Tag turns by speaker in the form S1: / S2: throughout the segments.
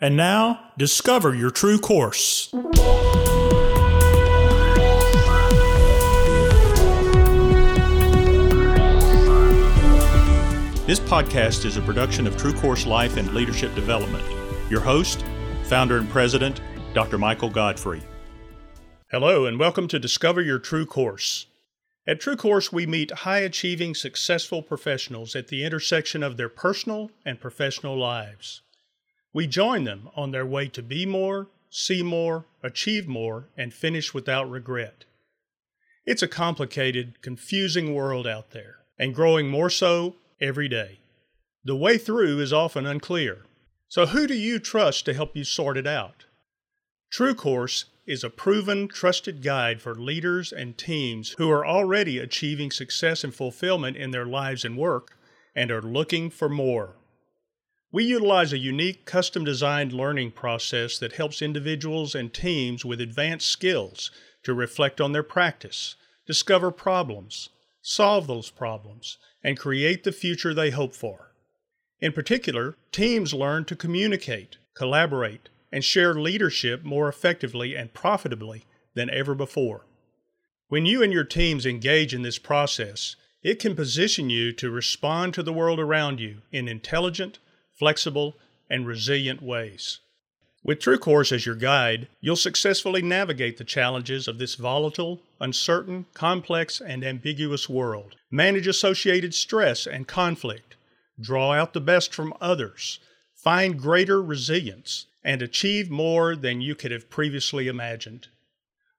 S1: And now, discover your true course. This podcast is a production of True Course Life and Leadership Development. Your host, founder and president, Dr. Michael Godfrey. Hello, and welcome to Discover Your True Course. At True Course, we meet high achieving, successful professionals at the intersection of their personal and professional lives. We join them on their way to be more, see more, achieve more, and finish without regret. It's a complicated, confusing world out there, and growing more so every day. The way through is often unclear. So, who do you trust to help you sort it out? True Course is a proven, trusted guide for leaders and teams who are already achieving success and fulfillment in their lives and work and are looking for more. We utilize a unique, custom designed learning process that helps individuals and teams with advanced skills to reflect on their practice, discover problems, solve those problems, and create the future they hope for. In particular, teams learn to communicate, collaborate, and share leadership more effectively and profitably than ever before. When you and your teams engage in this process, it can position you to respond to the world around you in intelligent, flexible, and resilient ways. With True Course as your guide, you'll successfully navigate the challenges of this volatile, uncertain, complex, and ambiguous world, manage associated stress and conflict, draw out the best from others, find greater resilience, and achieve more than you could have previously imagined.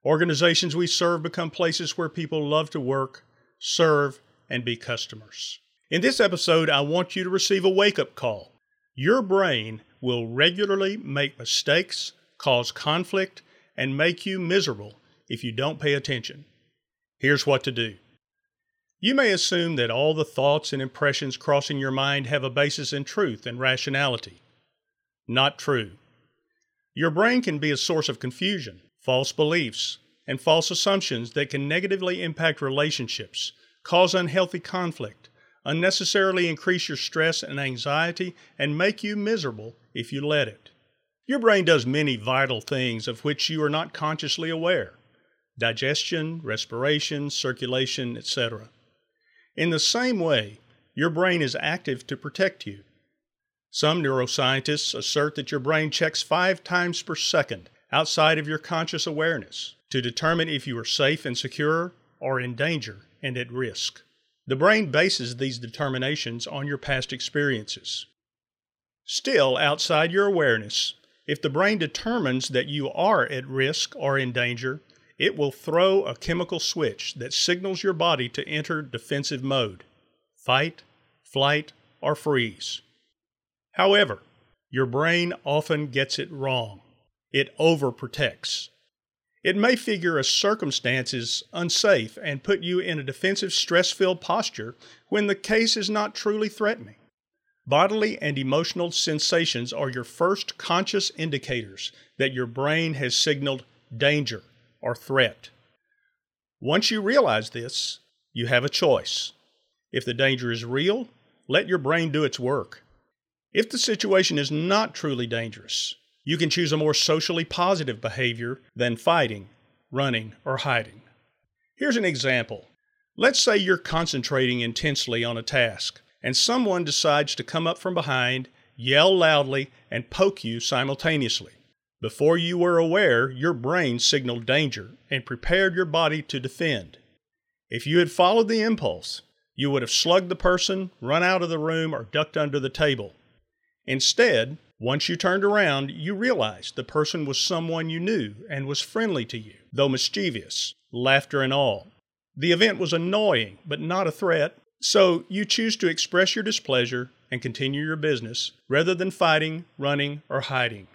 S1: Organizations we serve become places where people love to work, serve, and be customers. In this episode, I want you to receive a wake up call. Your brain will regularly make mistakes, cause conflict, and make you miserable if you don't pay attention. Here's what to do. You may assume that all the thoughts and impressions crossing your mind have a basis in truth and rationality. Not true. Your brain can be a source of confusion, false beliefs, and false assumptions that can negatively impact relationships, cause unhealthy conflict, unnecessarily increase your stress and anxiety, and make you miserable if you let it. Your brain does many vital things of which you are not consciously aware digestion, respiration, circulation, etc. In the same way, your brain is active to protect you. Some neuroscientists assert that your brain checks five times per second outside of your conscious awareness to determine if you are safe and secure or in danger and at risk. The brain bases these determinations on your past experiences. Still, outside your awareness, if the brain determines that you are at risk or in danger, it will throw a chemical switch that signals your body to enter defensive mode fight, flight, or freeze. However, your brain often gets it wrong. It overprotects. It may figure a circumstance is unsafe and put you in a defensive, stress filled posture when the case is not truly threatening. Bodily and emotional sensations are your first conscious indicators that your brain has signaled danger or threat. Once you realize this, you have a choice. If the danger is real, let your brain do its work. If the situation is not truly dangerous, you can choose a more socially positive behavior than fighting, running, or hiding. Here's an example. Let's say you're concentrating intensely on a task, and someone decides to come up from behind, yell loudly, and poke you simultaneously. Before you were aware, your brain signaled danger and prepared your body to defend. If you had followed the impulse, you would have slugged the person, run out of the room, or ducked under the table. Instead, once you turned around, you realized the person was someone you knew and was friendly to you, though mischievous, laughter and all. The event was annoying, but not a threat, so you choose to express your displeasure and continue your business rather than fighting, running, or hiding.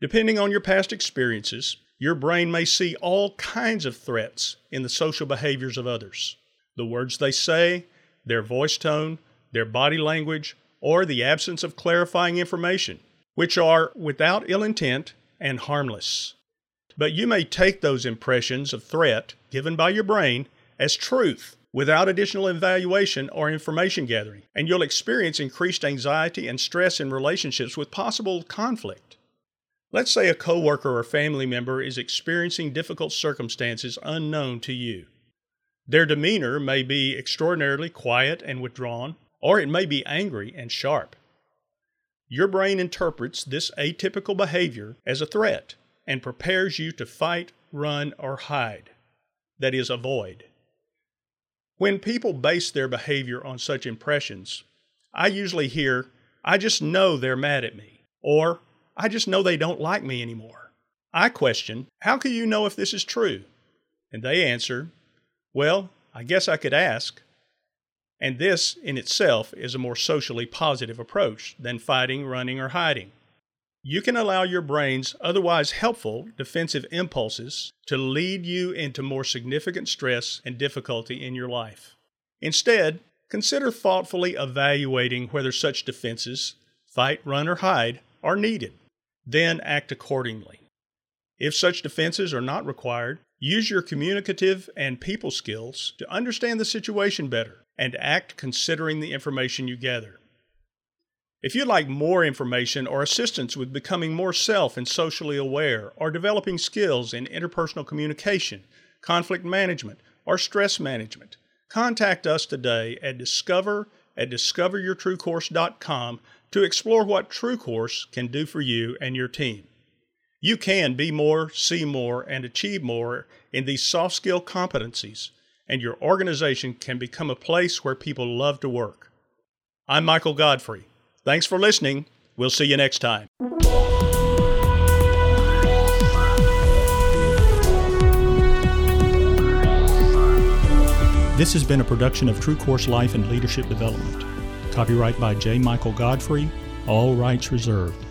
S1: Depending on your past experiences, your brain may see all kinds of threats in the social behaviors of others. The words they say, their voice tone, their body language, or the absence of clarifying information, which are without ill intent and harmless. But you may take those impressions of threat given by your brain as truth without additional evaluation or information gathering, and you'll experience increased anxiety and stress in relationships with possible conflict. Let's say a coworker or family member is experiencing difficult circumstances unknown to you. Their demeanor may be extraordinarily quiet and withdrawn, or it may be angry and sharp. Your brain interprets this atypical behavior as a threat and prepares you to fight, run, or hide. That is, avoid. When people base their behavior on such impressions, I usually hear, I just know they're mad at me, or I just know they don't like me anymore. I question, How can you know if this is true? And they answer, Well, I guess I could ask. And this in itself is a more socially positive approach than fighting, running, or hiding. You can allow your brain's otherwise helpful defensive impulses to lead you into more significant stress and difficulty in your life. Instead, consider thoughtfully evaluating whether such defenses, fight, run, or hide, are needed. Then act accordingly. If such defenses are not required, use your communicative and people skills to understand the situation better and act considering the information you gather. If you'd like more information or assistance with becoming more self and socially aware or developing skills in interpersonal communication, conflict management, or stress management, contact us today at discover at discoveryourtruecourse.com to explore what TrueCourse can do for you and your team. You can be more, see more, and achieve more in these soft skill competencies, and your organization can become a place where people love to work. I'm Michael Godfrey. Thanks for listening. We'll see you next time. This has been a production of True Course Life and Leadership Development. Copyright by J. Michael Godfrey, all rights reserved.